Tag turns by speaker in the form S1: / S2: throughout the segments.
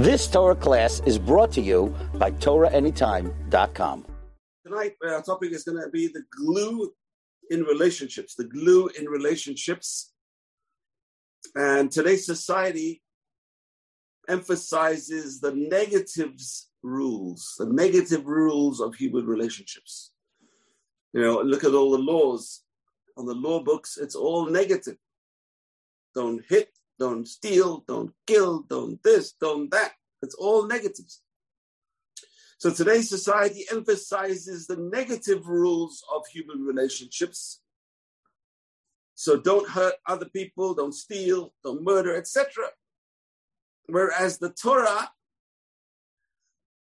S1: This Torah class is brought to you by TorahAnytime.com.
S2: Tonight, uh, our topic is going to be the glue in relationships, the glue in relationships. And today's society emphasizes the negatives rules, the negative rules of human relationships. You know, look at all the laws on the law books, it's all negative. Don't hit, don't steal, don't kill, don't this, don't that. It's all negatives. So today's society emphasizes the negative rules of human relationships. So don't hurt other people, don't steal, don't murder, etc. Whereas the Torah,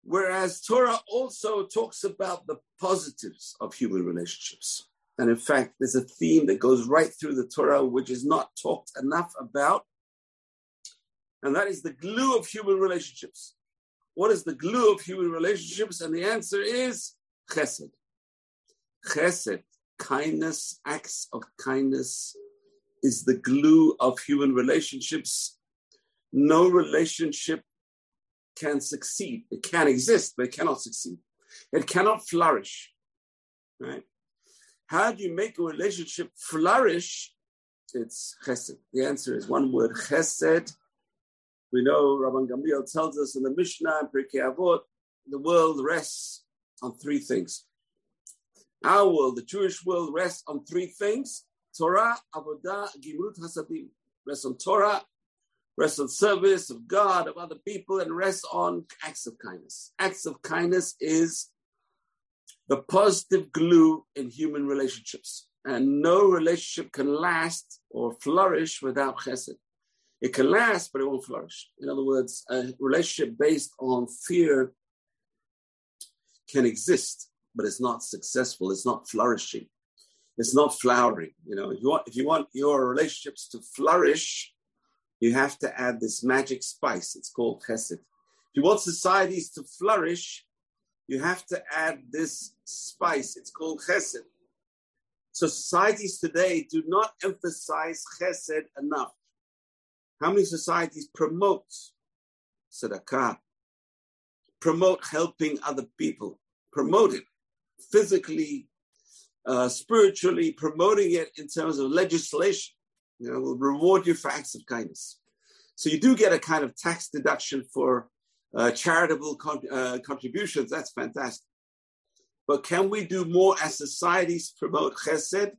S2: whereas Torah also talks about the positives of human relationships. And in fact, there's a theme that goes right through the Torah, which is not talked enough about. And that is the glue of human relationships. What is the glue of human relationships? And the answer is chesed. Chesed, kindness, acts of kindness, is the glue of human relationships. No relationship can succeed. It can exist, but it cannot succeed. It cannot flourish. Right? How do you make a relationship flourish? It's chesed. The answer is one word, chesed. We know Rabban Gamliel tells us in the Mishnah and Pirkei Avot, the world rests on three things. Our world, the Jewish world, rests on three things: Torah, Avodah, Gemilut Hasadim. Rests on Torah, rests on service of God, of other people, and rests on acts of kindness. Acts of kindness is the positive glue in human relationships. And no relationship can last or flourish without chesed. It can last, but it won't flourish. In other words, a relationship based on fear can exist, but it's not successful. It's not flourishing. It's not flowering. You know, if you want, if you want your relationships to flourish, you have to add this magic spice. It's called chesed. If you want societies to flourish, you have to add this spice. It's called chesed. So societies today do not emphasize chesed enough. How many societies promote tzedakah, promote helping other people, promote it physically, uh, spiritually, promoting it in terms of legislation? You know, will reward you for acts of kindness. So you do get a kind of tax deduction for uh, charitable con- uh, contributions, that's fantastic. But can we do more as societies promote chesed?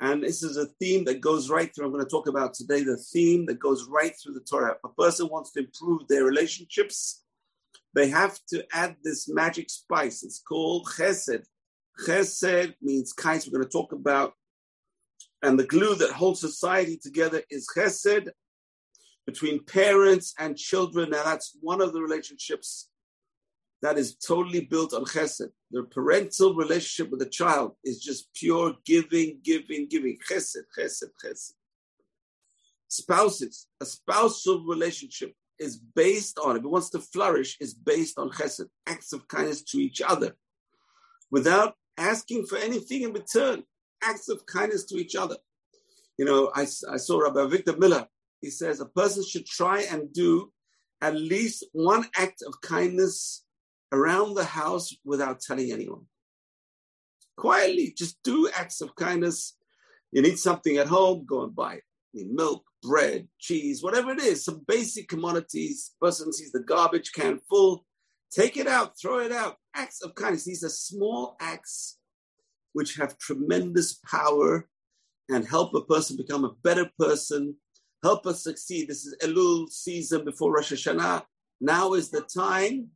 S2: And this is a theme that goes right through. I'm going to talk about today the theme that goes right through the Torah. If a person wants to improve their relationships, they have to add this magic spice. It's called chesed. Chesed means kindness. We're going to talk about, and the glue that holds society together is chesed between parents and children. Now, that's one of the relationships that is totally built on chesed. The parental relationship with the child is just pure giving, giving, giving. Chesed, chesed, chesed. Spouses, a spousal relationship is based on, if it wants to flourish, is based on chesed, acts of kindness to each other, without asking for anything in return, acts of kindness to each other. You know, I, I saw Rabbi Victor Miller he says a person should try and do at least one act of kindness around the house without telling anyone. Quietly, just do acts of kindness. You need something at home, go and buy it. Need milk, bread, cheese, whatever it is, some basic commodities. Person sees the garbage can full, take it out, throw it out. Acts of kindness. These are small acts which have tremendous power and help a person become a better person help us succeed. This is Elul season before Rosh Hashanah. Now is the time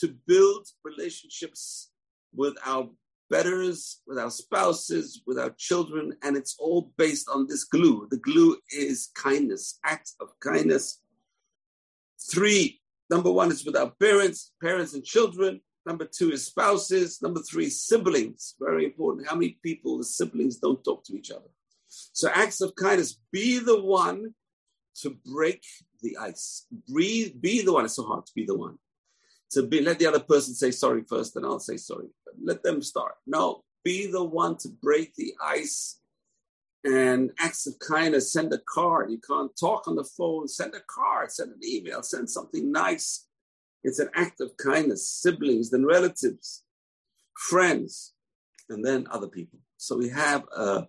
S2: to build relationships with our betters, with our spouses, with our children, and it's all based on this glue. The glue is kindness, acts of kindness. Three, number one is with our parents, parents and children. Number two is spouses. Number three, siblings. Very important. How many people, the siblings, don't talk to each other? So acts of kindness, be the one to break the ice. Breathe, be the one. It's so hard to be the one. To be, let the other person say sorry first, and I'll say sorry. Let them start. No, be the one to break the ice and acts of kindness. Send a card. You can't talk on the phone. Send a card. Send an email. Send something nice. It's an act of kindness, siblings, then relatives, friends, and then other people. So we have a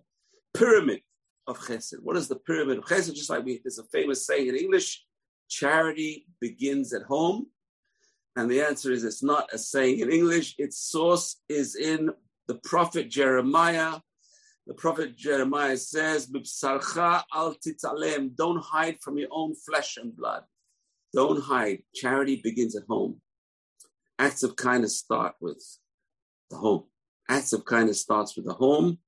S2: pyramid of chesed. What is the pyramid of chesed? Just like we, there's a famous saying in English, charity begins at home. And the answer is it's not a saying in English. Its source is in the prophet Jeremiah. The prophet Jeremiah says, Don't hide from your own flesh and blood. Don't hide. Charity begins at home. Acts of kindness start with the home. Acts of kindness starts with the home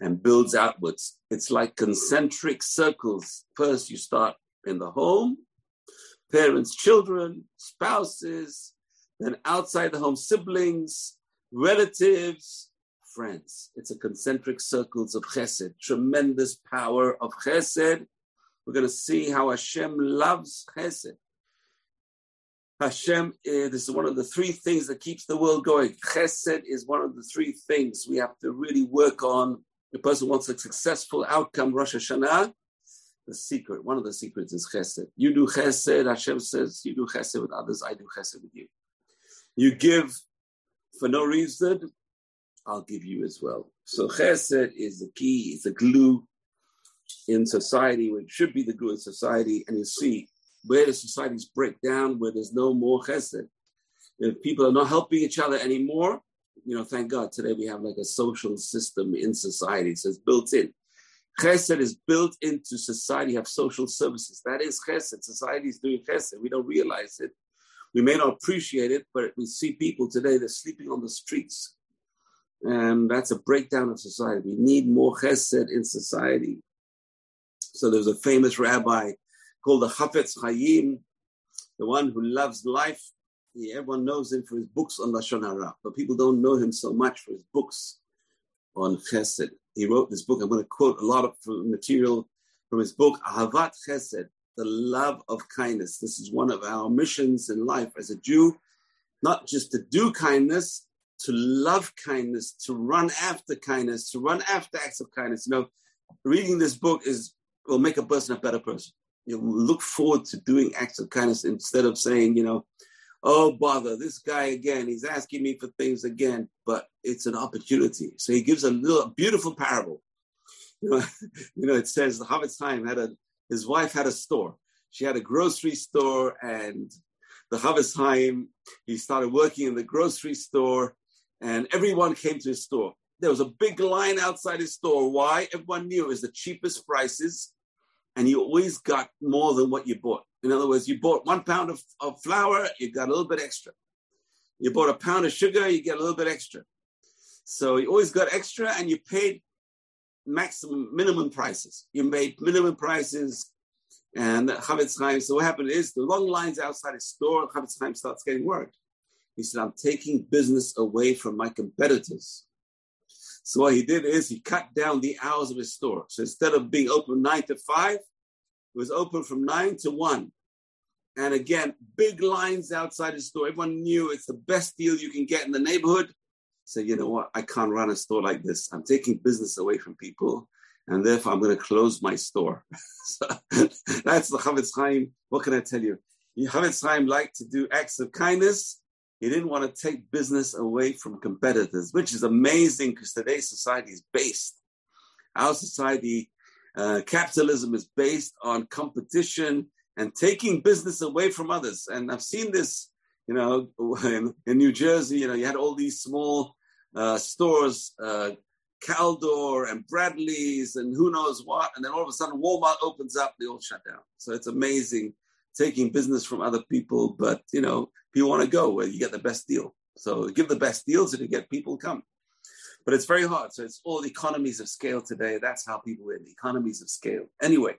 S2: and builds outwards. It's like concentric circles. First, you start in the home, parents, children, spouses, then outside the home, siblings, relatives, friends. It's a concentric circles of chesed, tremendous power of chesed. We're going to see how Hashem loves chesed. Hashem, uh, this is one of the three things that keeps the world going. Chesed is one of the three things we have to really work on. The person wants a successful outcome, Rosh Hashanah. The secret, one of the secrets is chesed. You do chesed, Hashem says, you do chesed with others, I do chesed with you. You give for no reason, I'll give you as well. So chesed is the key, it's the glue in society, which should be the glue in society. And you see, where the societies break down, where there's no more chesed. If people are not helping each other anymore, you know, thank God today we have like a social system in society. So it's built in. Chesed is built into society, have social services. That is chesed. Society is doing chesed. We don't realize it. We may not appreciate it, but we see people today, they're sleeping on the streets. And that's a breakdown of society. We need more chesed in society. So there's a famous rabbi called the Chafetz Chaim, the one who loves life. He, everyone knows him for his books on Lashon Hara, but people don't know him so much for his books on Chesed. He wrote this book. I'm going to quote a lot of material from his book, Ahavat Chesed, the love of kindness. This is one of our missions in life as a Jew, not just to do kindness, to love kindness, to run after kindness, to run after acts of kindness. You know, reading this book is will make a person a better person you look forward to doing acts of kindness instead of saying, you know, oh bother, this guy again, he's asking me for things again, but it's an opportunity. So he gives a little beautiful parable. You know, you know, it says the Chafetz Chaim had a his wife had a store. She had a grocery store, and the Chafetz Chaim, he started working in the grocery store, and everyone came to his store. There was a big line outside his store. Why? Everyone knew it was the cheapest prices and you always got more than what you bought. In other words, you bought one pound of, of flour, you got a little bit extra. You bought a pound of sugar, you get a little bit extra. So you always got extra and you paid maximum minimum prices. You made minimum prices and Chafetz Chaim. So what happened is the long lines outside his store, Chafetz Chaim starts getting worried. He said, I'm taking business away from my competitors. So what he did is he cut down the hours of his store. So instead of being open nine to five, it was open from nine to one. And again, big lines outside his store. Everyone knew it's the best deal you can get in the neighborhood. So you know what? I can't run a store like this. I'm taking business away from people, and therefore I'm going to close my store. so that's the Chafetz Chaim. What can I tell you? Chafetz Chaim liked to do acts of kindness he didn't want to take business away from competitors, which is amazing because today's society is based. Our society, uh, capitalism is based on competition and taking business away from others. And I've seen this, you know, in, in New Jersey, you know, you had all these small uh, stores, uh, Caldor and Bradlees and who knows what. And then all of a sudden Walmart opens up, they all shut down. So it's amazing taking business from other people, but you know, people want to go where you get the best deal. So give the best deals and you get people come. But it's very hard. So it's all economies of scale today. That's how people win, economies of scale. Anyway,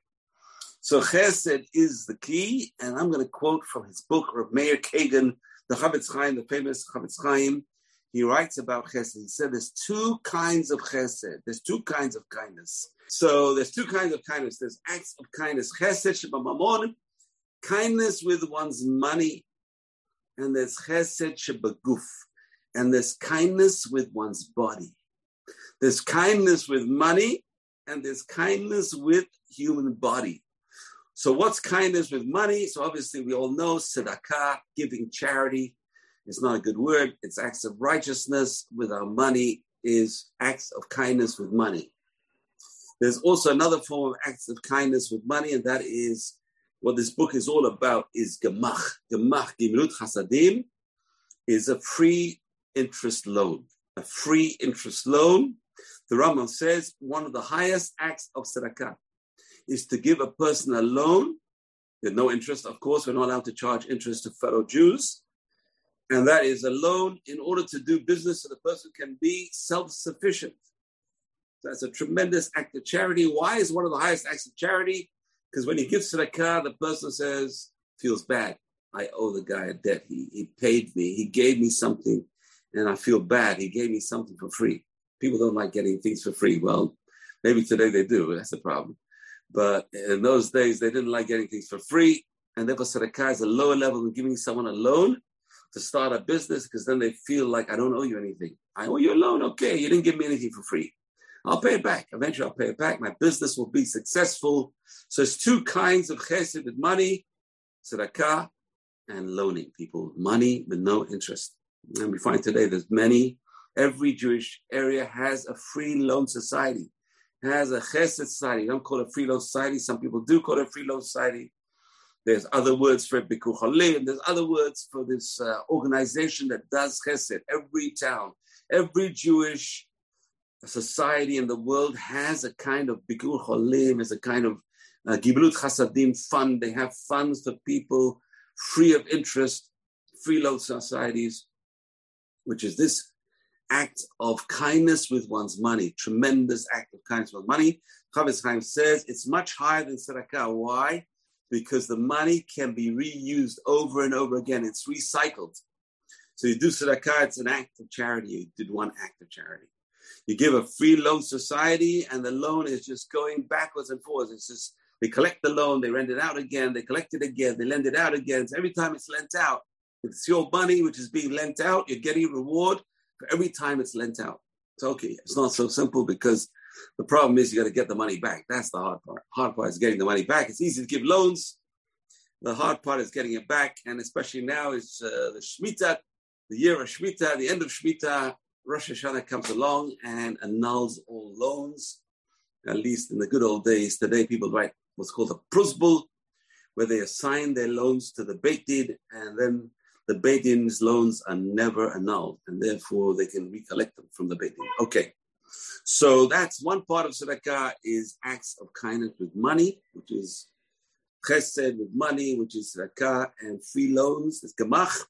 S2: so chesed is the key. And I'm going to quote from his book, Rav Meir Kagan, the Chafetz Chaim, the famous Chafetz Chaim. He writes about chesed. He said there's two kinds of chesed. There's two kinds of kindness. So there's two kinds of kindness. There's acts of kindness. Chesed sheba mamon kindness with one's money, and there's chesed shebaguf, and there's kindness with one's body. There's kindness with money, and there's kindness with human body. So what's kindness with money? So obviously we all know tzedakah, giving charity, is not a good word. It's acts of righteousness with our money is acts of kindness with money. There's also another form of acts of kindness with money, and that is what this book is all about is gemach. Gemach, gimilut chasadim, is a free interest loan. A free interest loan. The Rambam says one of the highest acts of tzedakah is to give a person a loan. There's no interest, of course. We're not allowed to charge interest to fellow Jews. And that is a loan in order to do business so the person can be self sufficient. That's a tremendous act of charity. Why is one of the highest acts of charity? Because when he gives to the car, the person says, feels bad. I owe the guy a debt. He, he paid me. He gave me something, and I feel bad. He gave me something for free. People don't like getting things for free. Well, maybe today they do. That's the problem. But in those days, they didn't like getting things for free. And therefore, tzedakah is a lower level than giving someone a loan to start a business because then they feel like I don't owe you anything. I owe you a loan. Okay, you didn't give me anything for free. I'll pay it back. Eventually, I'll pay it back. My business will be successful. So it's two kinds of chesed with money, tzedakah, and loaning people money with no interest. And we find today there's many. Every Jewish area has a free loan society, has a chesed society. don't call it a free loan society. Some people do call it a free loan society. There's other words for it, Bikur and there's other words for this uh, organization that does chesed. Every town, every Jewish society in the world has a kind of Bikur Cholim, has a kind of uh, Gemilut Chasadim fund. They have funds for people free of interest, free loan societies, which is this act of kindness with one's money, tremendous act of kindness with money. Chofetz Chaim says it's much higher than tzedakah. Why? because the money can be reused over and over again. It's recycled. So you do tzedakah, it's an act of charity. You did one act of charity. You give a free loan society, and the loan is just going backwards and forwards. It's just they collect the loan, they rent it out again, they collect it again, they lend it out again. So every time it's lent out, it's your money which is being lent out. You're getting a reward for every time it's lent out. It's okay. It's not so simple because the problem is you got to get the money back. That's the hard part. Hard part is getting the money back. It's easy to give loans. The hard part is getting it back, and especially now is uh, the Shemitah, the year of Shemitah, the end of Shemitah. Rosh Hashanah comes along and annuls all loans. At least in the good old days, today people write what's called a prozbul, where they assign their loans to the Beit Din, and then the Beit Din's loans are never annulled, and therefore they can recollect them from the Beit Din. Okay. So that's one part of tzedakah is acts of kindness with money, which is chesed with money, which is tzedakah, and free loans, is gemach.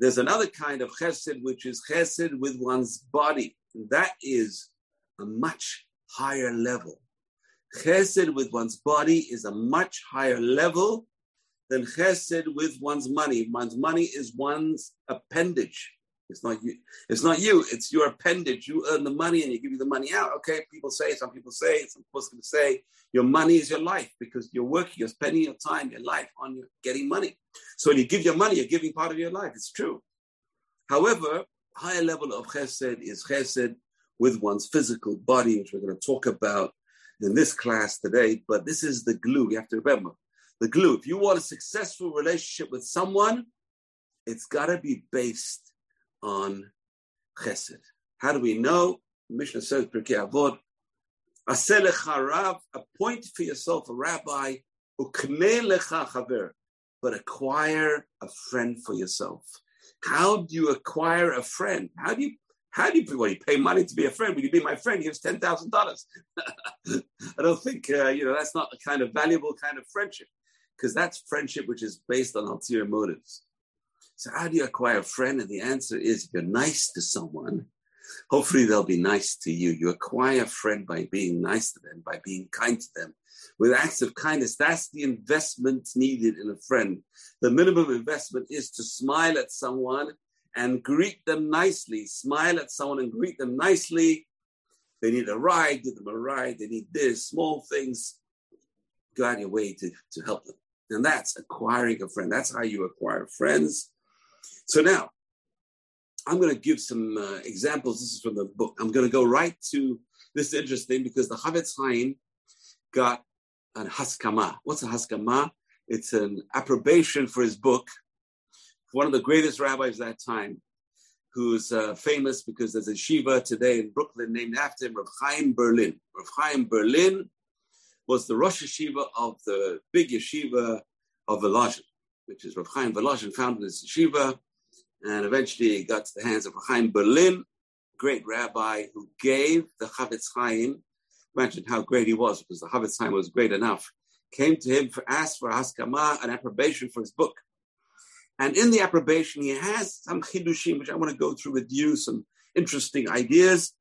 S2: There's another kind of chesed, which is chesed with one's body. That is a much higher level. Chesed with one's body is a much higher level than chesed with one's money. One's money is one's appendage. It's not you. It's not you. It's your appendage. You earn the money and you give you the money out. Okay, people say. Some people say. Some Muslims say your money is your life because you're working. You're spending your time, your life on your getting money. So when you give your money, you're giving part of your life. It's true. However, higher level of chesed is chesed with one's physical body, which we're going to talk about in this class today. But this is the glue. You have to remember the glue. If you want a successful relationship with someone, it's got to be based on chesed. How do we know? Mishnah says, Pirkei Avot, appoint for yourself a rabbi, but acquire a friend for yourself. How do you acquire a friend? How do you how do you, well, you pay money to be a friend? Will you be my friend? Here's ten thousand dollars. I don't think uh, you know that's not the kind of valuable kind of friendship, because that's friendship which is based on ulterior motives. So, how do you acquire a friend? And the answer is if you're nice to someone, hopefully they'll be nice to you. You acquire a friend by being nice to them, by being kind to them, with acts of kindness. That's the investment needed in a friend. The minimum investment is to smile at someone and greet them nicely. Smile at someone and greet them nicely. They need a ride, give them a ride. They need this, small things. Go out of your way to, to help them. And that's acquiring a friend. That's how you acquire friends. So now, I'm going to give some uh, examples. This is from the book. I'm going to go right to this is interesting because the Chofetz Chaim got an haskama. What's a haskama? It's an approbation for his book. One of the greatest rabbis of that time, who's uh, famous because there's a shiva today in Brooklyn named after him, Rav Chaim Berlin. Rav Chaim Berlin was the Rosh Yeshiva of the big yeshiva of Volozhin, which is Rav Chaim Volozhin founded this yeshiva, and eventually got to the hands of Rav Chaim Berlin, great rabbi who gave the Chafetz Chaim Imagine how great he was, because the Chafetz Chaim was great enough. Came to him for asked for haskama, an approbation for his book. And in the approbation, he has some chidushim, which I want to go through with you, some interesting ideas.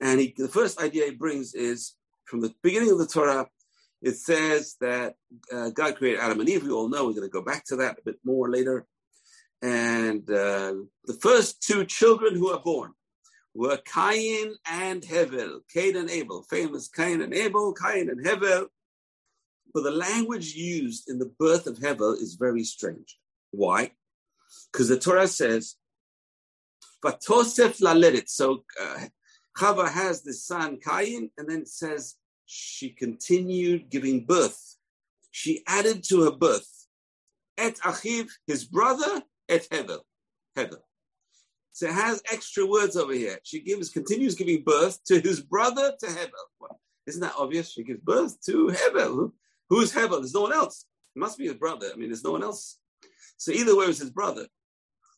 S2: And he, the first idea he brings is from the beginning of the Torah, it says that uh, God created Adam and Eve. We all know we're going to go back to that a bit more later. And uh, the first two children who are born were Cain and Hevel, Cain and Abel, famous Cain and Abel, Cain and Hevel. But the language used in the birth of Hevel is very strange. Why? Because the Torah says, Vatosef laledet. So uh, Chava has the son Cain, and then says she continued giving birth. She added to her birth, et achiv, his brother, et Hevel. Hevel. So it has extra words over here. She gives, continues giving birth to his brother to Hevel. Well, isn't that obvious? She gives birth to Hevel. Who is Hevel? There's no one else. It must be his brother. I mean, there's no one else. So either way, it was his brother.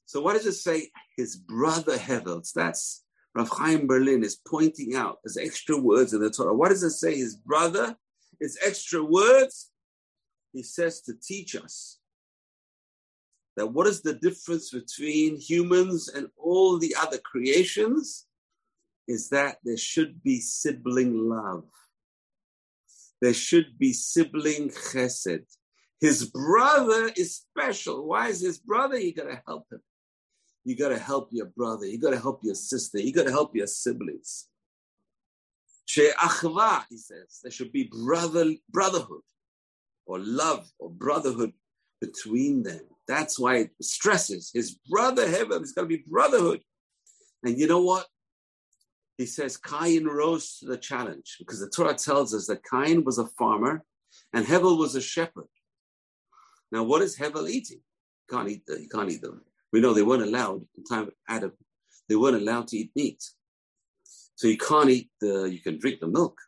S2: So why does it say his brother Hevel? That's Rav Chaim Berlin is pointing out as extra words in the Torah. What does it say his brother? It's extra words. He says to teach us that what is the difference between humans and all the other creations is that there should be sibling love. There should be sibling chesed. His brother is special. Why is his brother? You gotta help him. You gotta help your brother. You gotta help your sister. You gotta help your siblings. She'achva, he says, there should be brother, brotherhood or love or brotherhood between them. That's why it stresses his brother Hevel. It's going to be brotherhood. And you know what? He says Cain rose to the challenge because the Torah tells us that Cain was a farmer and Hevel was a shepherd. Now, what is Hevel eating? Can't eat. The, he can't eat them. We know they weren't allowed in time of Adam. They weren't allowed to eat meat. So you can't eat the. You can drink the milk.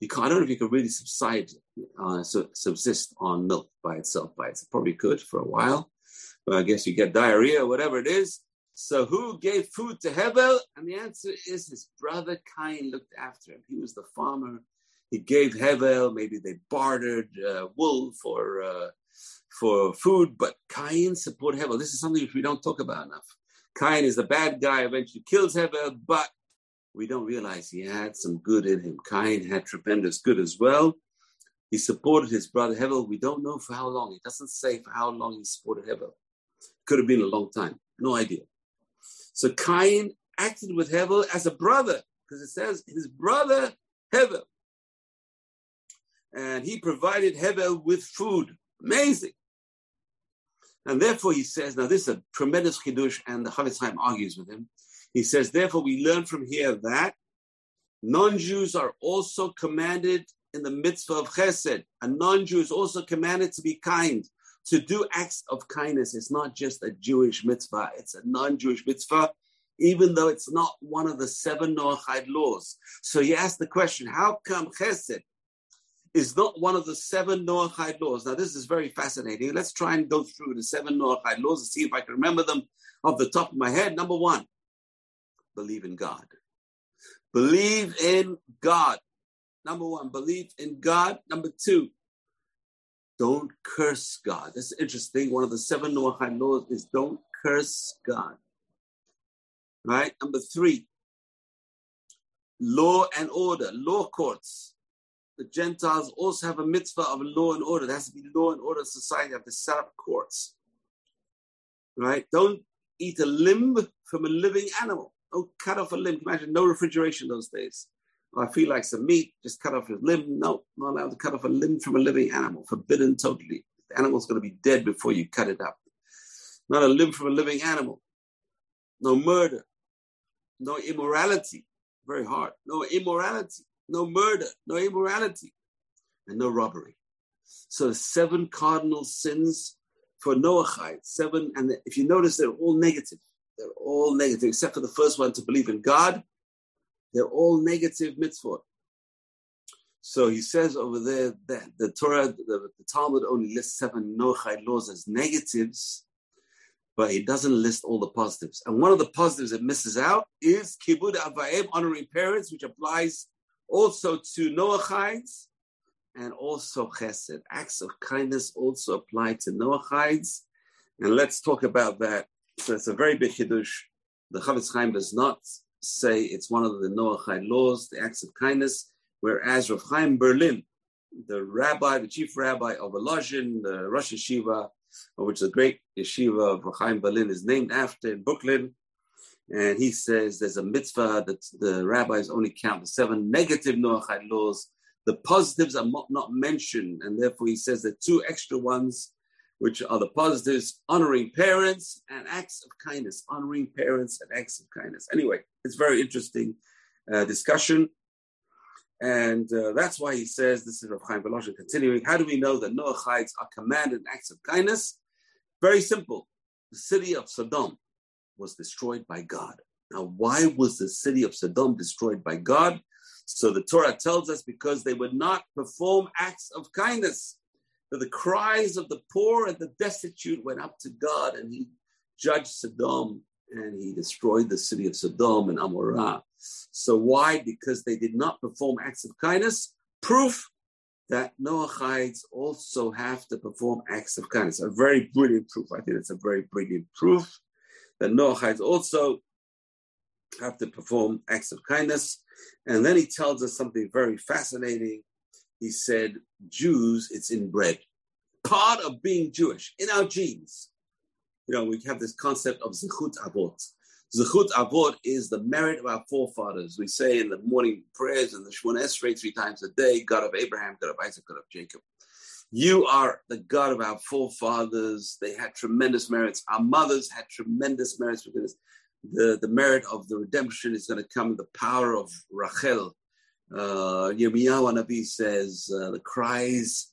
S2: You can't. I don't know if you can really subside uh, subsist on milk by itself. By itself, probably could for a while, but I guess you get diarrhea, whatever it is. So who gave food to Hevel? And the answer is his brother Cain looked after him. He was the farmer. He gave Hevel. Maybe they bartered uh, wool for uh, for food, but Cain supported Hevel. This is something which we don't talk about enough. Cain is the bad guy. Eventually kills Hevel, but we don't realize he had some good in him. Cain had tremendous good as well. He supported his brother Hevel. We don't know for how long. It doesn't say for how long he supported Hevel. Could have been a long time. No idea. So Cain acted with Hevel as a brother, because it says his brother Hevel. And he provided Hevel with food. Amazing. And therefore he says, now this is a tremendous chidush, and the Chafetz Chaim argues with him. He says, therefore we learn from here that non-Jews are also commanded in the mitzvah of chesed. A non-Jew is also commanded to be kind, to do acts of kindness. It's not just a Jewish mitzvah, it's a non-Jewish mitzvah, even though it's not one of the seven Noachide laws. So he asked the question, how come chesed is not one of the seven Noachide laws? Now this is very fascinating. Let's try and go through the seven Noachide laws and see if I can remember them off the top of my head. Number one, believe in God. Believe in God. Number one, believe in God. Number two, don't curse God. That's interesting. One of the seven Noachide laws is don't curse God. Right? Number three, law and order, law courts. The Gentiles also have a mitzvah of law and order. There has to be law and order society. They have to set up courts. Right? Don't eat a limb from a living animal. Don't cut off a limb. Imagine no refrigeration those days. Oh, I feel like some meat, just cut off a limb. No, not allowed to cut off a limb from a living animal. Forbidden totally. The animal's going to be dead before you cut it up. Not a limb from a living animal. No murder. No immorality. Very hard. No immorality. No murder. No immorality. and no robbery. So seven cardinal sins for Noahide, seven, and if you notice, they're all negative. They're all negative, except for the first one to believe in God. They're all negative mitzvot. So he says over there that the Torah, the, the Talmud only lists seven Noachide laws as negatives, but he doesn't list all the positives. And one of the positives it misses out is Kibud Avayim, honoring parents, which applies also to Noachides and also Chesed. Acts of kindness also apply to Noachides. And let's talk about that. So it's a very big Hiddush. The Chofetz Chaim does not say it's one of the Noachide laws, the acts of kindness, whereas Rav Chaim Berlin, the rabbi, the chief rabbi of Volozhin, the Rosh Yeshiva, which the great yeshiva of Rav Chaim Berlin is named after in Brooklyn, and he says there's a mitzvah that the rabbis only count the seven negative Noachide laws. The positives are not mentioned, and therefore he says that two extra ones, which are the positives, honoring parents and acts of kindness, honoring parents and acts of kindness. Anyway, it's very interesting uh, discussion. And uh, that's why he says, this is Rav Chaim Volozhin continuing, how do we know that Noachites are commanded acts of kindness? Very simple. The city of Sodom was destroyed by God. Now, why was the city of Sodom destroyed by God? So the Torah tells us because they would not perform acts of kindness. That the cries of the poor and the destitute went up to God, and He judged Sodom and He destroyed the city of Sodom and Amorah. So why? Because they did not perform acts of kindness. Proof that Noachides also have to perform acts of kindness. A very brilliant proof. I think it's a very brilliant proof that Noachites also have to perform acts of kindness. And then he tells us something very fascinating. He said, Jews, it's inbred. Part of being Jewish, in our genes. You know, we have this concept of zechut avot. Zechut avot is the merit of our forefathers. We say in the morning prayers and the Shemona Esrei three times a day, God of Abraham, God of Isaac, God of Jacob. You are the God of our forefathers. They had tremendous merits. Our mothers had tremendous merits because the, the merit of the redemption is going to come in the power of Rachel. Uh, Yirmiyahu Nabi says uh, the cries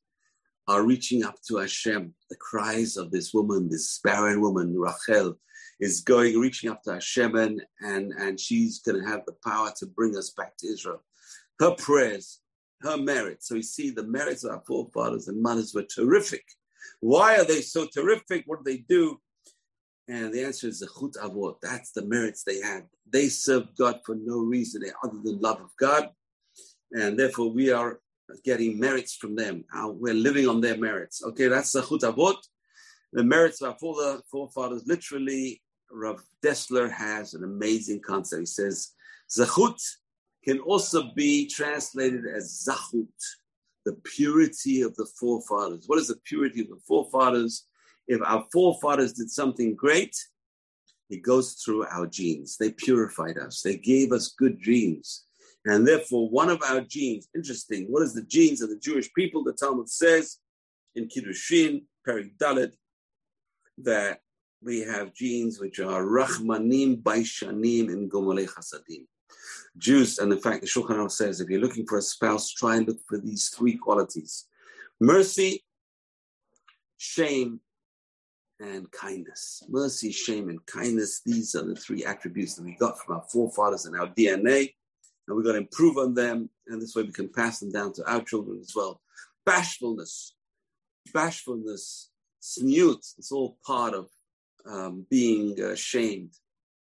S2: are reaching up to Hashem. The cries of this woman, this barren woman, Rachel, is going, reaching up to Hashem, and, and, and she's going to have the power to bring us back to Israel. Her prayers her merits. So we see the merits of our forefathers and mothers were terrific. Why are they so terrific? What do they do? And the answer is the chut avot. That's the merits they had. They served God for no reason other than love of God. And therefore we are getting merits from them. We're living on their merits. Okay, that's the avot. The merits of our forefathers, literally, Rav Dessler has an amazing concept. He says, Zachut can also be translated as zachut, the purity of the forefathers. What is the purity of the forefathers? If our forefathers did something great, it goes through our genes. They purified us. They gave us good genes. And therefore, one of our genes, interesting, what is the genes of the Jewish people? The Talmud says in Kiddushin, Perik Dalet, that we have genes which are Rachmanim, Baishanim, and Gomolei Chasadim. Jews, and in fact, the Shulchan Aruch says if you're looking for a spouse, try and look for these three qualities mercy, shame, and kindness. Mercy, shame, and kindness. These are the three attributes that we got from our forefathers and our DNA, and we're going to improve on them, and this way we can pass them down to our children as well. Bashfulness, bashfulness, snoot, it's all part of um, being ashamed.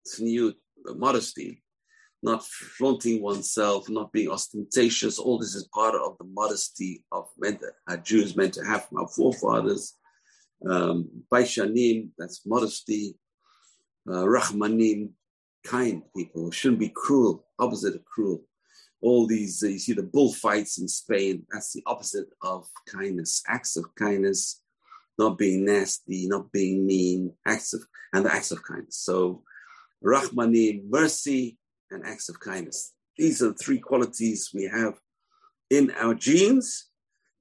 S2: Snoot, modesty, not flaunting oneself, not being ostentatious. All this is part of the modesty of men that our Jews meant to have from our forefathers. Um, Baishanim, that's modesty. Uh, Rahmanim, kind people, shouldn't be cruel, opposite of cruel. All these, uh, you see the bullfights in Spain, that's the opposite of kindness, acts of kindness, not being nasty, not being mean, acts of, and the acts of kindness. So, Rahmanim, mercy, and acts of kindness. These are the three qualities we have in our genes.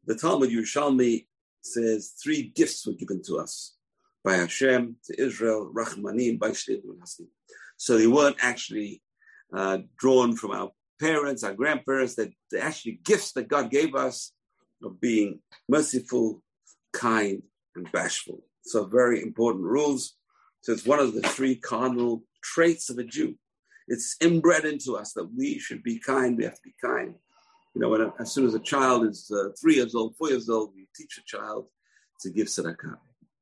S2: The Talmud Yerushalmi says three gifts were given to us by Hashem to Israel, Rahmanim, by and Hasim. So they weren't actually uh, drawn from our parents, our grandparents, that they're actually gifts that God gave us. of being merciful, kind, and bashful. So very important rules. So it's one of the three cardinal traits of a Jew. It's inbred into us that we should be kind. We have to be kind. You know, when as soon as a child is uh, three years old, four years old, we teach a child to give tzedakah.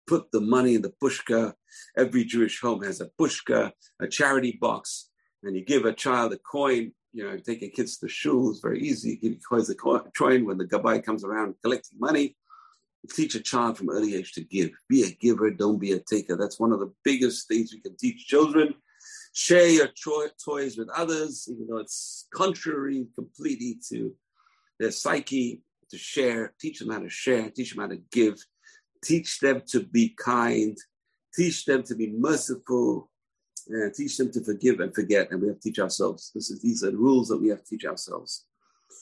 S2: Put the money in the pushka. Every Jewish home has a pushka, a charity box, and you give a child a coin. You know, your kids to shul. It's very easy. You give kids a coin when the gabbai comes around collecting money. Teach a child from early age to give. Be a giver, don't be a taker. That's one of the biggest things we can teach children. Share your toys with others, even though it's contrary completely to their psyche. To share, teach them how to share, teach them how to give, teach them to be kind, teach them to be merciful, and teach them to forgive and forget. And we have to teach ourselves. This is these are rules that we have to teach ourselves.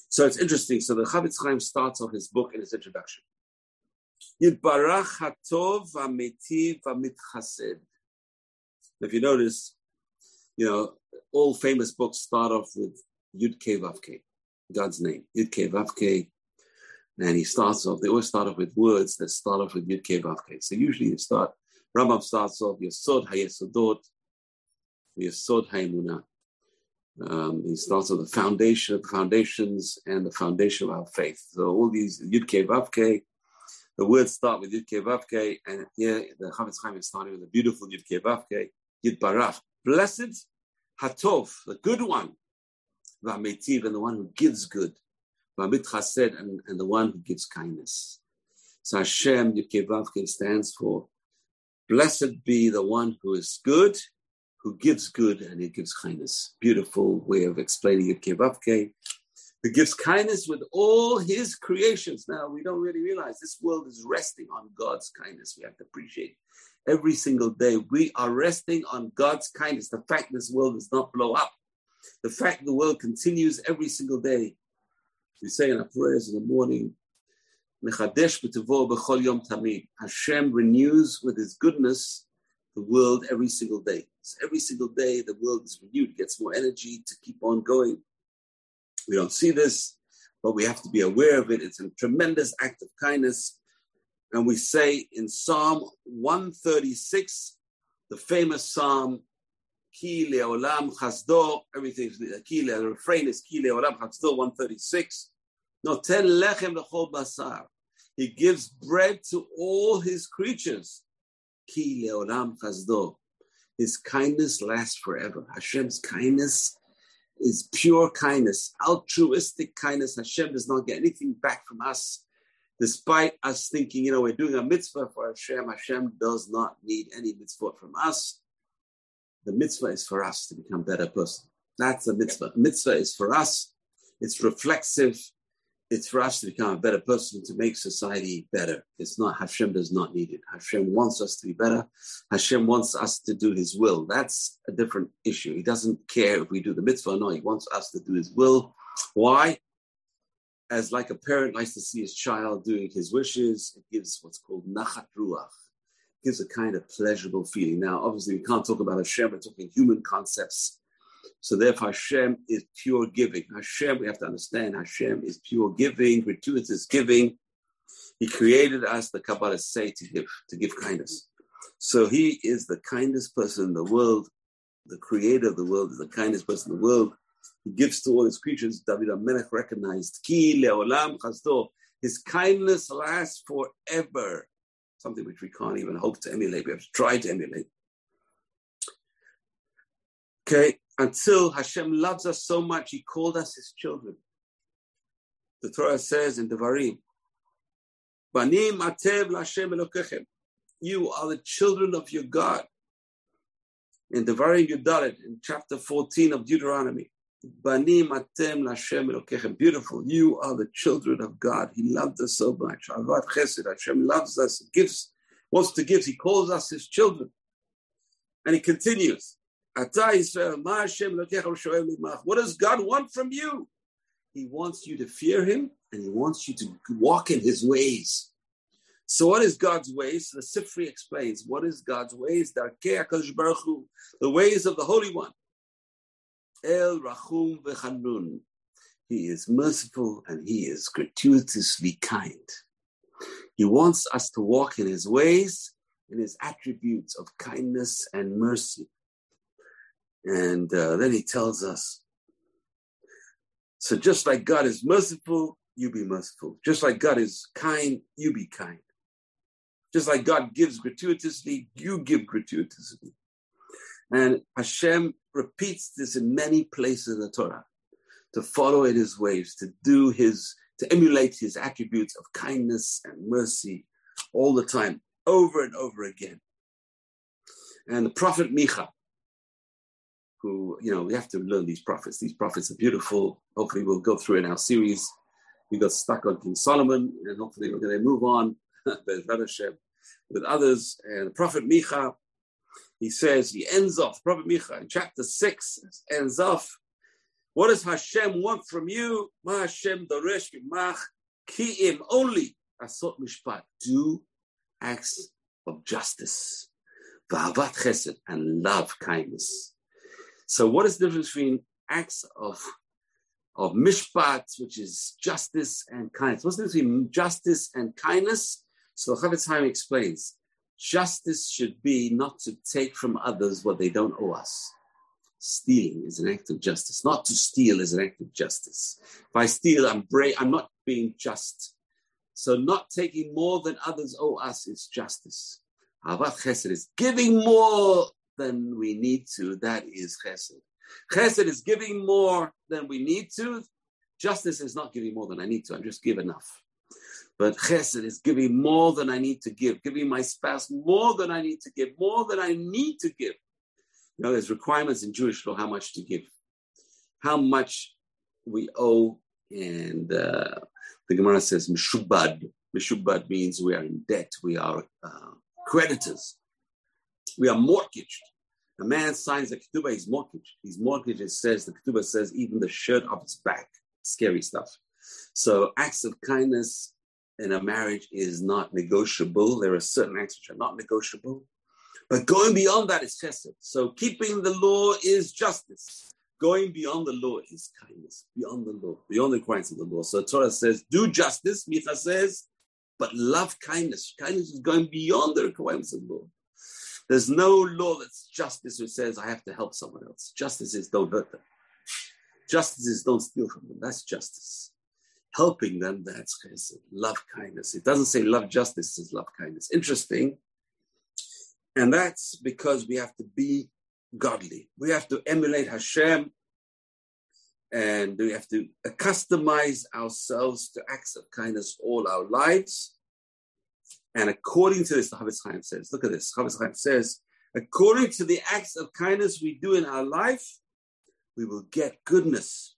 S2: So it's interesting. So the Chafetz Chaim starts off his book in his introduction. If you notice, you know, all famous books start off with Yud Ke Vav God's name, Yud Ke Vav And he starts off, they always start off with words that start off with Yud Ke Vav So usually you start, Rambam starts off Yesod HaYesodot, Yesod HaEmunah. Um, he starts with the foundation of the foundations and the foundation of our faith. So all these Yud Ke Vav the words start with Yud Ke Vav and here the Chafetz Chaim is starting with a beautiful Yud Ke Vav Ke, Yud Barach. Blessed Hatov, the good one, Vametiv, and the one who gives good, Vamit Chased, and, and the one who gives kindness. So Hashem Ke stands for Blessed be the one who is good, who gives good, and he gives kindness. Beautiful way of explaining Yud Ke who gives kindness with all his creations. Now, we don't really realize this world is resting on God's kindness. We have to appreciate every single day. We are resting on God's kindness. The fact this world does not blow up, the fact the world continues every single day. We say in our prayers in the morning, Hashem renews with his goodness the world every single day. So every single day, the world is renewed, gets more energy to keep on going. We don't see this, but we have to be aware of it. It's a tremendous act of kindness. And we say in Psalm 136, the famous Psalm, Ki leolam chasdo, everything, ki the refrain is Ki leolam chasdo, 136. Noten lechem lechol basar. He gives bread to all his creatures. Ki leolam chasdo. His kindness lasts forever. Hashem's kindness is pure kindness, altruistic kindness. Hashem does not get anything back from us. Despite us thinking, you know, we're doing a mitzvah for Hashem, Hashem does not need any mitzvah from us. The mitzvah is for us to become better person. That's the mitzvah. Mitzvah is for us. It's reflexive. It's for us to become a better person to make society better. It's not Hashem does not need it. Hashem wants us to be better. Hashem wants us to do His will. That's a different issue. He doesn't care if we do the mitzvah. Or no, He wants us to do His will. Why? As like a parent likes to see his child doing his wishes, it gives what's called nachat ruach. It gives a kind of pleasurable feeling. Now, obviously, we can't talk about Hashem. We're talking human concepts so therefore, Hashem is pure giving. Hashem, we have to understand, Hashem is pure giving, gratuitous giving. He created us, the Kabbalah say, to give, to give kindness. So he is the kindest person in the world. The creator of the world is the kindest person in the world. He gives to all his creatures. David HaMelech recognized, Ki leolam chasdo. His kindness lasts forever. Something which we can't even hope to emulate. We have to try to emulate. Okay, until Hashem loves us so much, He called us His children. The Torah says in Devarim, Banim atem Lashem Elokechem. You are the children of your God. In Devarim Yudalet, in chapter 14 of Deuteronomy, Banim atem Lashem Elokechem. Beautiful. You are the children of God. He loved us so much. Ahavat Chesed. Hashem loves us, gives, wants to give. He calls us His children. And He continues. What does God want from you? He wants you to fear Him and He wants you to walk in His ways. So, what is God's ways? The Sifri explains what is God's ways? The ways of the Holy One. El Rachum v'Chanun. He is merciful and he is gratuitously kind. He wants us to walk in his ways, in his attributes of kindness and mercy. And uh, then he tells us so just like God is merciful, you be merciful. Just like God is kind, you be kind. Just like God gives gratuitously, you give gratuitously. And Hashem repeats this in many places in the Torah to follow in his ways, to do his, to emulate his attributes of kindness and mercy all the time, over and over again. And the prophet Micha, who, you know, we have to learn these prophets. These prophets are beautiful. Hopefully, we'll go through in our series. We got stuck on King Solomon, and hopefully, we're going to move on with others. And the prophet Micha, he says, he ends off, Prophet Micha in chapter 6 ends off. What does Hashem want from you? Ma Hashem Doresh Mach Ki'im only. Asot Mishpat. Do acts of justice. V'avat chesed and love kindness. So, what is the difference between acts of of mishpat, which is justice and kindness? What's the difference between justice and kindness? So, Chafetz Chaim explains: justice should be not to take from others what they don't owe us. Stealing is an act of justice. Not to steal is an act of justice. If I steal, I'm brave. I'm not being just. So, not taking more than others owe us is justice. Ahavat chesed is giving more than we need to. That is chesed. Chesed is giving more than we need to. Justice is not giving more than I need to. I just give enough. But chesed is giving more than I need to give, giving my spouse more than I need to give, more than I need to give. You know, there's requirements in Jewish law how much to give, how much we owe, and uh, the Gemara says mishubad. Mishubad means we are in debt, we are uh, creditors. We are mortgaged. A man signs a ketubah, he's mortgaged. His mortgage it says, the ketubah says, even the shirt off his back. Scary stuff. So acts of kindness in a marriage is not negotiable. There are certain acts which are not negotiable. But going beyond that is chesed. So keeping the law is justice. Going beyond the law is kindness. Beyond the law, beyond the requirements of the law. So Torah says, do justice, Micha says, but love kindness. Kindness is going beyond the requirements of the law. There's no law that's justice which says I have to help someone else. Justice is don't hurt them. Justice is don't steal from them. That's justice. Helping them, that's chesed. Love kindness. It doesn't say love justice, says love kindness. Interesting. And that's because we have to be godly. We have to emulate Hashem and we have to customize ourselves to acts of kindness all our lives. And according to this, the Chafetz Chaim says, look at this. Chafetz Chaim says, according to the acts of kindness we do in our life, we will get goodness.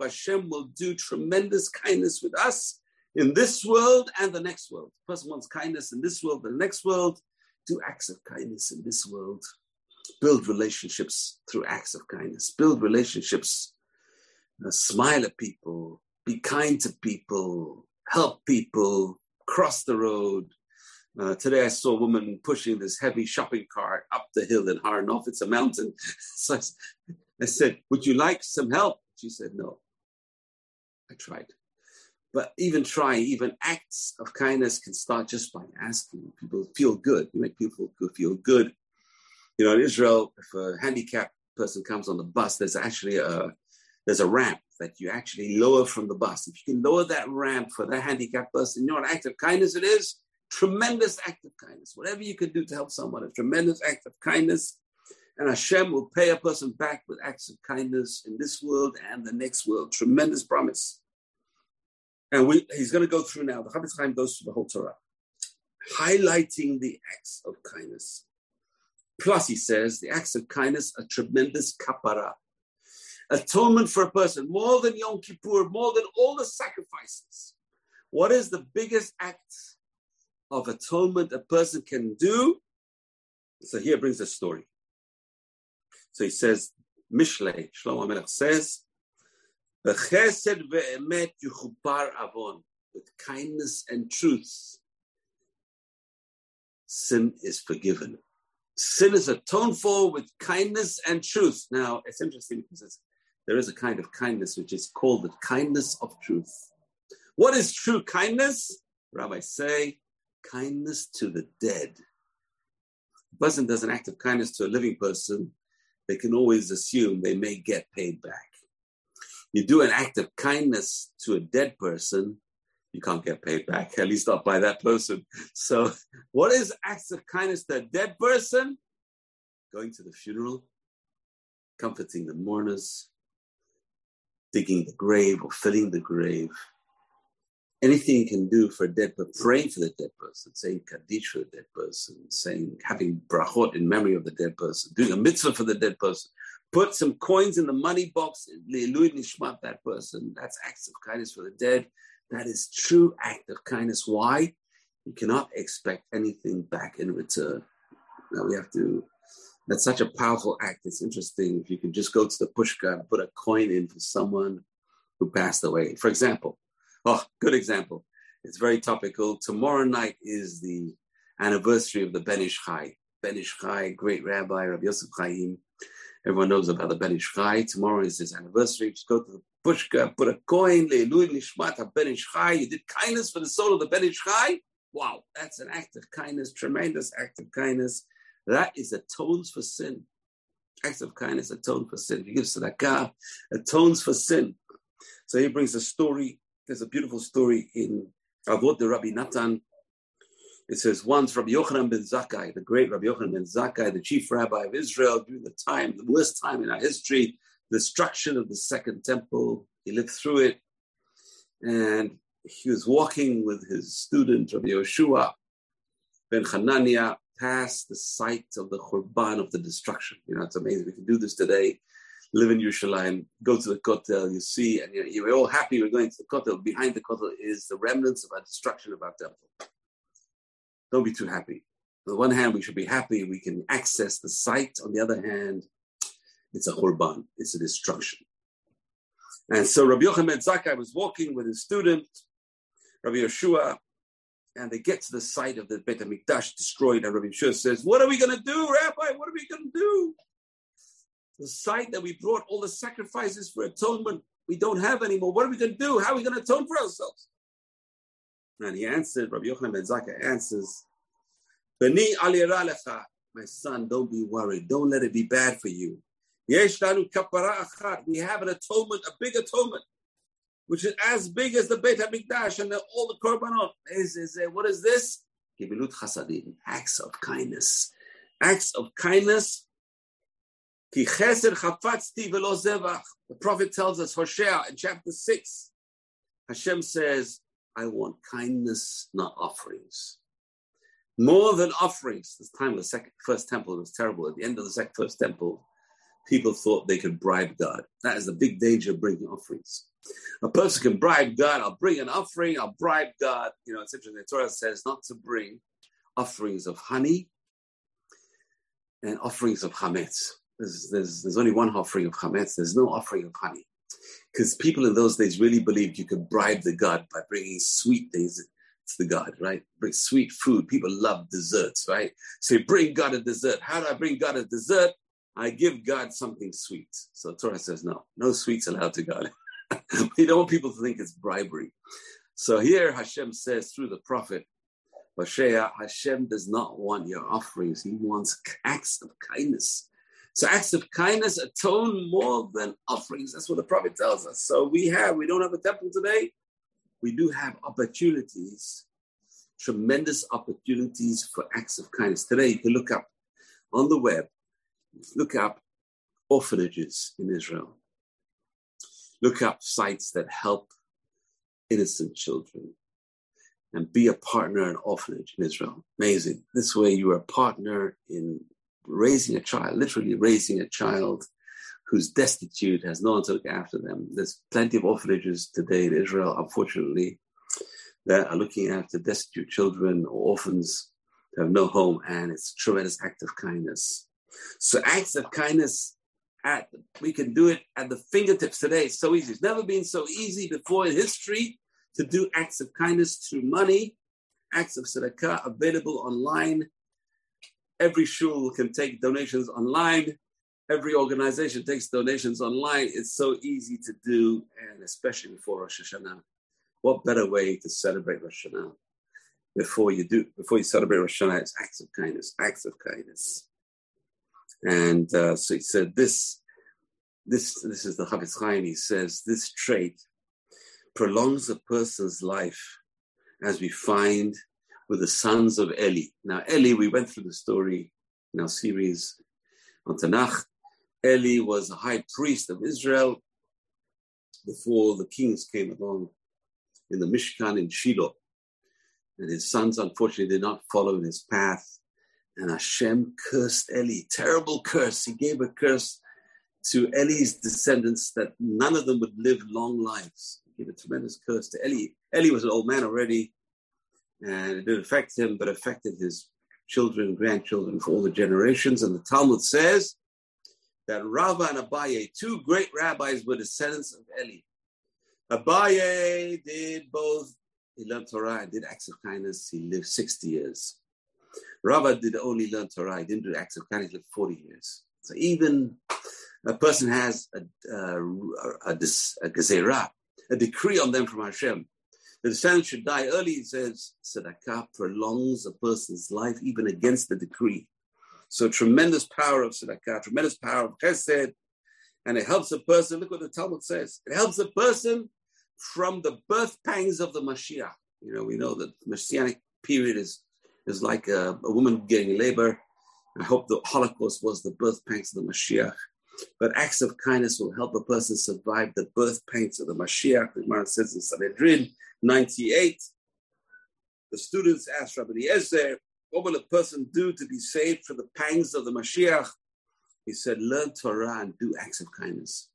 S2: Hashem will do tremendous kindness with us in this world and the next world. Person wants kindness in this world, the next world. Do acts of kindness in this world. Build relationships through acts of kindness. Build relationships. Uh, smile at people. Be kind to people help people cross the road. Uh, today I saw a woman pushing this heavy shopping cart up the hill in Har Nof. It's a mountain. So I said, Would you like some help? She said, No. I tried. But even trying, even acts of kindness can start just by asking. People feel good. You make people feel good. You know, in Israel, if a handicapped person comes on the bus, there's actually a there's a ramp that you actually lower from the bus. If you can lower that ramp for that handicapped person, you know what act of kindness it is? Tremendous act of kindness. Whatever you can do to help someone, a tremendous act of kindness. And Hashem will pay a person back with acts of kindness in this world and the next world. Tremendous promise. And we, he's going to go through now. The Chafetz Chaim goes through the whole Torah, highlighting the acts of kindness. Plus, he says, the acts of kindness are tremendous kapara, atonement for a person, more than Yom Kippur, more than all the sacrifices. What is the biggest act of atonement a person can do? So here brings a story. So he says, Mishle, Shlomo Melech says, B'chesed ve'emet yuchupar avon. With kindness and truth, sin is forgiven. Sin is atoned for with kindness and truth. Now, it's interesting because it's there is a kind of kindness which is called the kindness of truth. What is true kindness? Rabbis say, kindness to the dead. A person does an act of kindness to a living person, they can always assume they may get paid back. You do an act of kindness to a dead person, you can't get paid back, at least not by that person. So, what is acts of kindness to a dead person? Going to the funeral, comforting the mourners, digging the grave or filling the grave, anything you can do for a dead person, praying for the dead person, saying Kaddish for the dead person, saying having brachot in memory of the dead person, doing a mitzvah for the dead person, put some coins in the money box, Le'ilui Nishmat, that person. That's acts of kindness for the dead. That is true act of kindness. Why? You cannot expect anything back in return. Now we have to, that's such a powerful act. It's interesting if you can just go to the pushka and put a coin in for someone who passed away. For example, Oh, good example. It's very topical. Tomorrow night is the anniversary of the Ben Ish Chai. Ben Ish Chai, great rabbi, Rabbi Yosef Chaim. Everyone knows about the Ben Ish Chai. Tomorrow is his anniversary. Just go to the pushka, put a coin, Le'ilui Nishmat Ben Chai. You did kindness for the soul of the Ben Ish Chai. Wow, that's an act of kindness, tremendous act of kindness. That is atones for sin. Acts of kindness atone for sin. If you give tzedakah, atones for sin. So he brings a story there's a beautiful story in Avot de Rabbi Natan. It says once Rabbi Yochanan ben Zakkai, the great Rabbi Yochanan ben Zakkai, the chief rabbi of Israel during the time, the worst time in our history, destruction of the second temple. He lived through it. And he was walking with his student, Rabbi Yoshua ben Hanania, past the site of the Khurban of the destruction. You know, it's amazing. We can do this today live in Yerushalayim, go to the Kotel, you see, and you are all happy we're going to the Kotel. Behind the Kotel is the remnants of our destruction of our temple. Don't be too happy. On the one hand, we should be happy we can access the site. On the other hand, it's a Khurban, it's a destruction. And so Rabbi Yochanan Zakkai was walking with his student, Rabbi Yeshua, and they get to the site of the Beit HaMikdash destroyed, and Rabbi Yeshua says, what are we going to do, Rabbi? What are we going to do? The site that we brought all the sacrifices for atonement, we don't have anymore. What are we going to do? How are we going to atone for ourselves? And he answered, Rabbi Yochanan ben Zakkai answers, Beni my son, don't be worried. Don't let it be bad for you. We have an atonement, a big atonement, which is as big as the Beit HaMikdash and the, all the korbanot. Is, what is this? chasadim, acts of kindness. Acts of kindness the Prophet tells us, Hosea in chapter 6, Hashem says, I want kindness, not offerings. More than offerings. This time of the second, first temple was terrible. At the end of the second, first temple, people thought they could bribe God. That is the big danger of bringing offerings. A person can bribe God. I'll bring an offering. I'll bribe God. You know, it's interesting. The Torah says not to bring offerings of honey and offerings of chametz. There's, there's, there's only one offering of chametz. There's no offering of honey. Because people in those days really believed you could bribe the god by bringing sweet things to the god, right? Bring sweet food. People love desserts, right? So you bring God a dessert. How do I bring God a dessert? I give God something sweet. So Torah says, no, no sweets allowed to God. we don't want people to think it's bribery. So here Hashem says through the prophet, Hosea, Hashem does not want your offerings. He wants acts of kindness. So acts of kindness atone more than offerings. That's what the prophet tells us. So we have, we don't have a temple today. We do have opportunities, tremendous opportunities for acts of kindness. Today, you can look up on the web, look up orphanages in Israel. Look up sites that help innocent children and be a partner in orphanage in Israel. Amazing. This way, you are a partner in raising a child, literally raising a child who's destitute, has no one to look after them. There's plenty of orphanages today in Israel, unfortunately, that are looking after destitute children or orphans who have no home, and it's a tremendous act of kindness. So acts of kindness at we can do it at the fingertips today. It's so easy. It's never been so easy before in history to do acts of kindness through money, acts of tzedakah available online Every shul can take donations online, every organization takes donations online. It's so easy to do, and especially before Rosh Hashanah. What better way to celebrate Rosh Hashanah before you do before you celebrate Rosh Hashanah? It's acts of kindness, acts of kindness. And uh, so he said this. This this is the Chafetz Chaim. He says this trait prolongs a person's life, as we find with the sons of Eli. Now Eli, we went through the story in our series on Tanakh. Eli was a high priest of Israel before the kings came along in the Mishkan in Shiloh. And his sons, unfortunately, did not follow in his path. And Hashem cursed Eli, terrible curse. He gave a curse to Eli's descendants that none of them would live long lives. He gave a tremendous curse to Eli. Eli was an old man already, and it didn't affect him, but affected his children, grandchildren for all the generations. And the Talmud says that Rava and Abaye, two great rabbis, were descendants of Eli. Abaye did both. He learned Torah and did acts of kindness. He lived 60 years. Rava did only learn Torah. He didn't do acts of kindness. He lived 40 years. So even a person has a, a, a, a, a a decree on them from Hashem. The descendant should die early, he says, tzedakah prolongs a person's life even against the decree. So tremendous power of tzedakah, tremendous power of chesed, and it helps a person. Look what the Talmud says. It helps a person from the birth pangs of the Mashiach. You know, we know that the Messianic period is, is like a, a woman getting labor. I hope the Holocaust was the birth pangs of the Mashiach. But acts of kindness will help a person survive the birth pangs of the Mashiach. The Gemara says in Sanhedrin 98. The students asked Rabbi Eliezer, what will a person do to be saved from the pangs of the Mashiach? He said, learn Torah and do acts of kindness.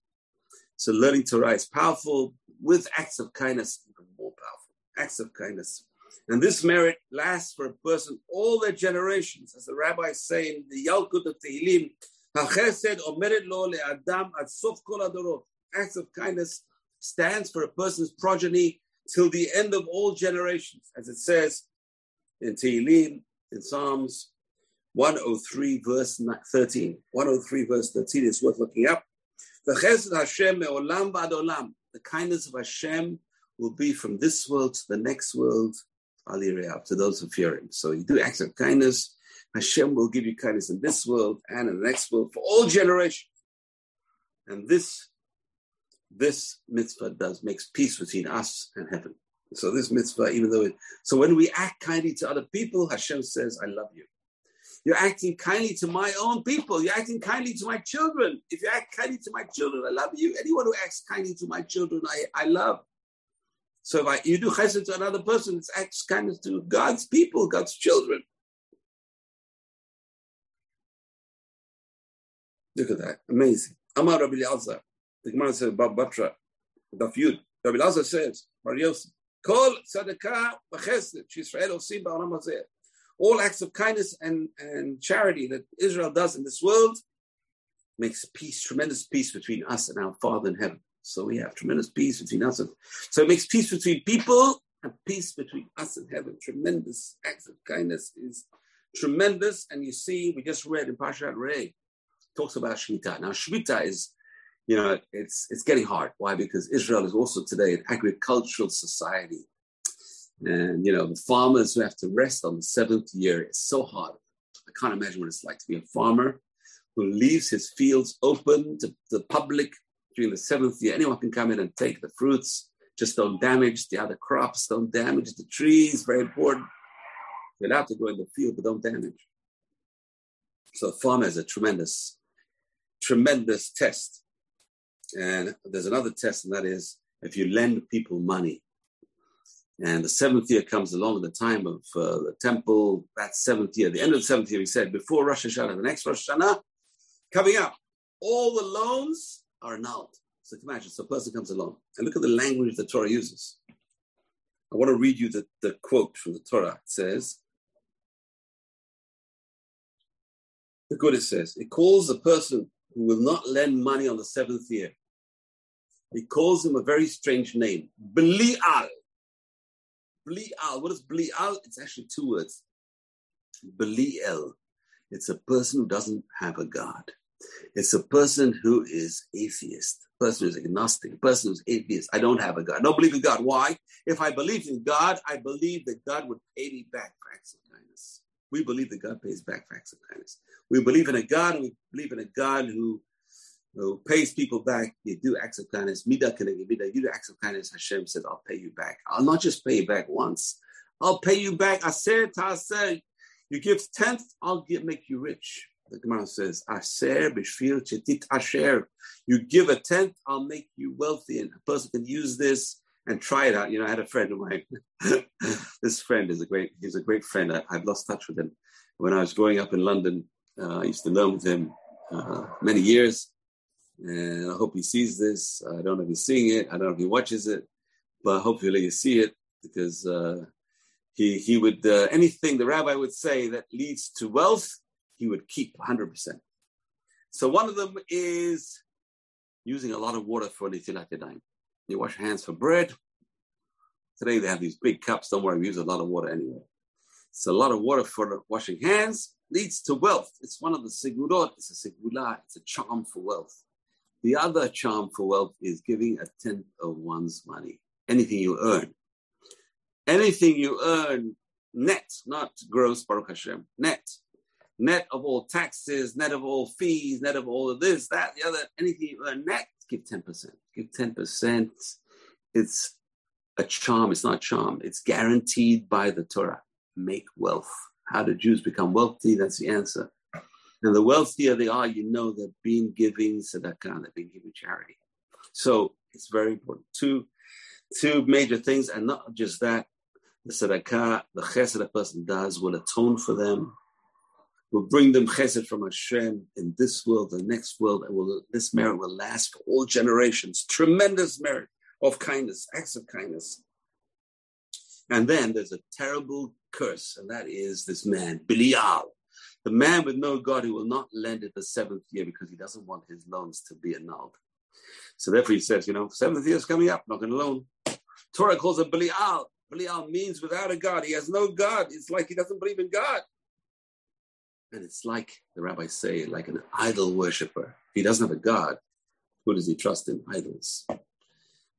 S2: So learning Torah is powerful with acts of kindness, even more powerful. Acts of kindness. And this merit lasts for a person all their generations. As the rabbis say in the Yalkut of Tehillim, HaChesed omeret lo le'adam ad sof kol adorot. Acts of kindness stands for a person's progeny till the end of all generations, as it says in Tehillim, in Psalms 103, verse 13. 103, verse 13 is worth looking up. The kindness of Hashem will be from this world to the next world, to those who fear Him. So you do acts of kindness. Hashem will give you kindness in this world and in the next world for all generations. And this, this mitzvah does makes peace between us and heaven. So this mitzvah, even though it, so when we act kindly to other people, Hashem says, "I love you." You're acting kindly to my own people. You're acting kindly to my children. If you act kindly to my children, I love you. Anyone who acts kindly to my children, I, I love. So if I, you do chesed to another person, it's acts kindness to God's people, God's children. Look at that. Amazing. Amar Rabbi Elazar. The Gemara says, Bava Batra, Daf Yud. Rabbi Elazar says, Mar Yosef, Kol tzedakah v'chesed osim ba'olam hazeh all acts of kindness and, and charity that Israel does in this world makes peace, tremendous peace between us and our Father in heaven. So we have tremendous peace between us. And, so it makes peace between people and peace between us and heaven. Tremendous acts of kindness is tremendous. And you see, we just read in Parshat Re'eh, talks about Shemitah. Now, Shemitah is, you know, it's it's getting hard. Why? Because Israel is also today an agricultural society. And, you know, the farmers who have to rest on the seventh year, it's so hard. I can't imagine what it's like to be a farmer who leaves his fields open to the public during the seventh year. Anyone can come in and take the fruits. Just don't damage the other crops, don't damage the trees, very important. You're allowed to go in the field, but don't damage. So farmer is a tremendous, tremendous test. And there's another test, and that is if you lend people money, and the seventh year comes along at the time of uh, the temple, that seventh year, the end of the seventh year, he said, before Rosh Hashanah, the next Rosh Hashanah, coming up, all the loans are annulled. So imagine, so a person comes along, and look at the language the Torah uses. I want to read you the, the quote from the Torah. It says, the good it says, it calls the person who will not lend money on the seventh year. He calls him a very strange name, Belial. Bli'al. What is Bli'al? It's actually two words. Beli'el. It's a person who doesn't have a God. It's a person who is atheist, person who's agnostic, person who's atheist. I don't have a God. I don't believe in God. Why? If I believed in God, I believe that God would pay me back for. We believe that God pays back kindness. We believe in a God, we believe in a God who, who pays people back. You do acts of kindness. Mida mida. You do acts of kindness. Hashem says, I'll pay you back. I'll not just pay you back once. I'll pay you back. Aser ta'aser. You give tenth, I'll get, make you rich. The Gemara says, Aser b'shvil chetit asher. You give a tenth, I'll make you wealthy. And a person can use this and try it out. You know, I had a friend of mine. this friend is a great, he's a great friend. I, have lost touch with him. When I was growing up in London, uh, I used to learn with him uh, many years. And I hope he sees this. I don't know if he's seeing it. I don't know if he watches it, but hopefully you see it because uh, he, he would, uh, anything the rabbi would say that leads to wealth, he would keep 100%. So one of them is using a lot of water for netilat yadayim. You wash your hands for bread. Today they have these big cups. Don't worry, we use a lot of water anyway. So a lot of water for washing hands leads to wealth. It's one of the segulot. It's a segula. It's a charm for wealth. The other charm for wealth is giving a tenth of one's money. Anything you earn. Anything you earn net, not gross, Baruch Hashem, net. Net of all taxes, net of all fees, net of all of this, that, the other, anything you earn net, give 10%. Give 10%. It's a charm. It's not charm. It's guaranteed by the Torah. Make wealth. How do Jews become wealthy? That's the answer. And the wealthier they are, you know they're being giving tzedakah, they're being giving charity. So it's very important. Two, two major things, and not just that. The tzedakah, the chesed a person does will atone for them, will bring them chesed from Hashem in this world, the next world, and will, this merit will last for all generations. Tremendous merit of kindness, acts of kindness. And then there's a terrible curse, and that is this man, Belial, the man with no God who will not lend it the seventh year because he doesn't want his loans to be annulled. So therefore he says, you know, seventh year is coming up, not going to loan. Torah calls him Belial. Belial means without a God. He has no God. It's like he doesn't believe in God. And it's like the rabbis say, like an idol worshiper. If he doesn't have a God, who does he trust in? Idols.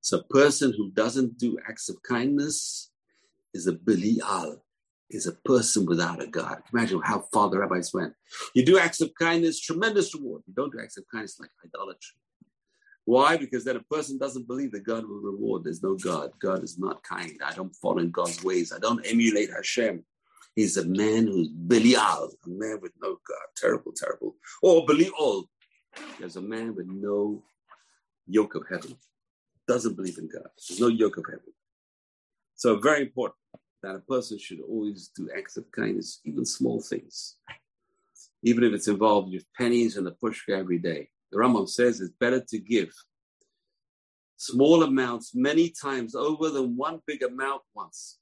S2: So a person who doesn't do acts of kindness is a Belial, is a person without a God. Imagine how far the rabbis went. You do acts of kindness, tremendous reward. You don't do acts of kindness like idolatry. Why? Because then a person doesn't believe that God will reward. There's no God. God is not kind. I don't follow in God's ways. I don't emulate Hashem. He's a man who's Belial, a man with no God. Terrible, terrible. Or Belial. There's a man with no yoke of heaven. Doesn't believe in God. There's no yoke of heaven. So very important that a person should always do acts of kindness, even small things. Even if it's involved with pennies and a pushka every day. The Rambam says it's better to give small amounts many times over than one big amount once.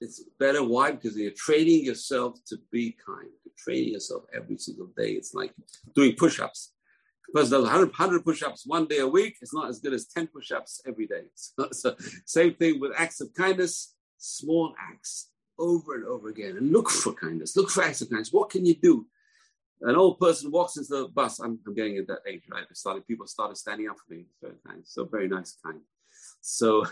S2: It's better. Why? Because you're training yourself to be kind. You're training yourself every single day. It's like doing push ups. Because does 100, 100 push ups one day a week, it's not as good as 10 push ups every day. So, so, same thing with acts of kindness, small acts over and over again. And look for kindness, look for acts of kindness. What can you do? An old person walks into the bus. I'm, I'm getting at that age, right? Started, people started standing up for me. Very. So very nice, kind. So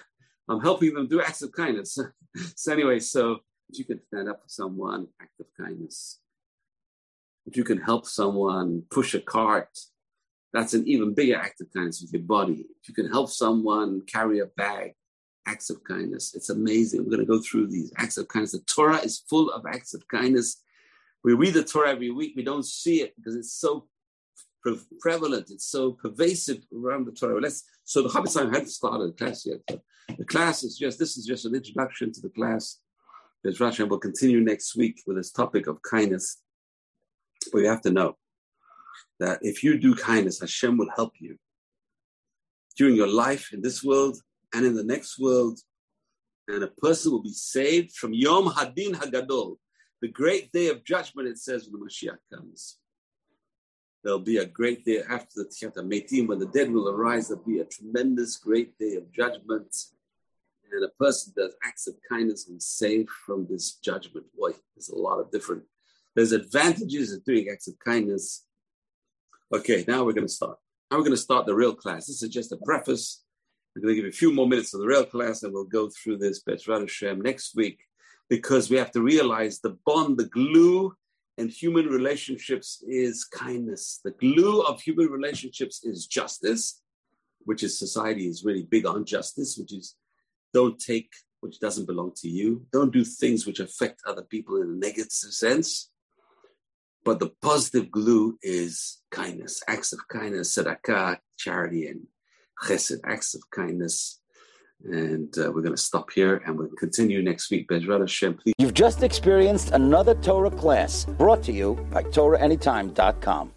S2: I'm helping them do acts of kindness. so anyway, so if you can stand up for someone, act of kindness. If you can help someone push a cart, that's an even bigger act of kindness with your body. If you can help someone carry a bag, acts of kindness. It's amazing. We're going to go through these acts of kindness. The Torah is full of acts of kindness. We read the Torah every week. We don't see it because it's so pre- prevalent. It's so pervasive around the Torah. Let's, so the Chafetz hadn't started the class yet. The class is just, this is just an introduction to the class. There's Rashi will continue next week with this topic of kindness. But you have to know that if you do kindness, Hashem will help you during your life in this world and in the next world. And a person will be saved from Yom Hadin Hagadol, the great day of judgment, it says when the Mashiach comes. There'll be a great day after the Tchiyat Metim, when the dead will arise. There'll be a tremendous, great day of judgment. And a person does acts of kindness and saved from this judgment. Boy, there's a lot of different. There's advantages of doing acts of kindness. Okay, now we're going to start. Now we're going to start the real class. This is just a preface. We're going to give you a few more minutes of the real class, and we'll go through this Bezrat Hashem next week because we have to realize the bond, the glue in human relationships is kindness. The glue of human relationships is justice, which is society is really big on justice, which is don't take which doesn't belong to you. Don't do things which affect other people in a negative sense. But the positive glue is kindness, acts of kindness, tzedakah, charity, and chesed, acts of kindness. And uh, we're going to stop here and we'll continue next week. Bezrat Hashem, please.
S1: You've just experienced another Torah class brought to you by TorahAnytime.com.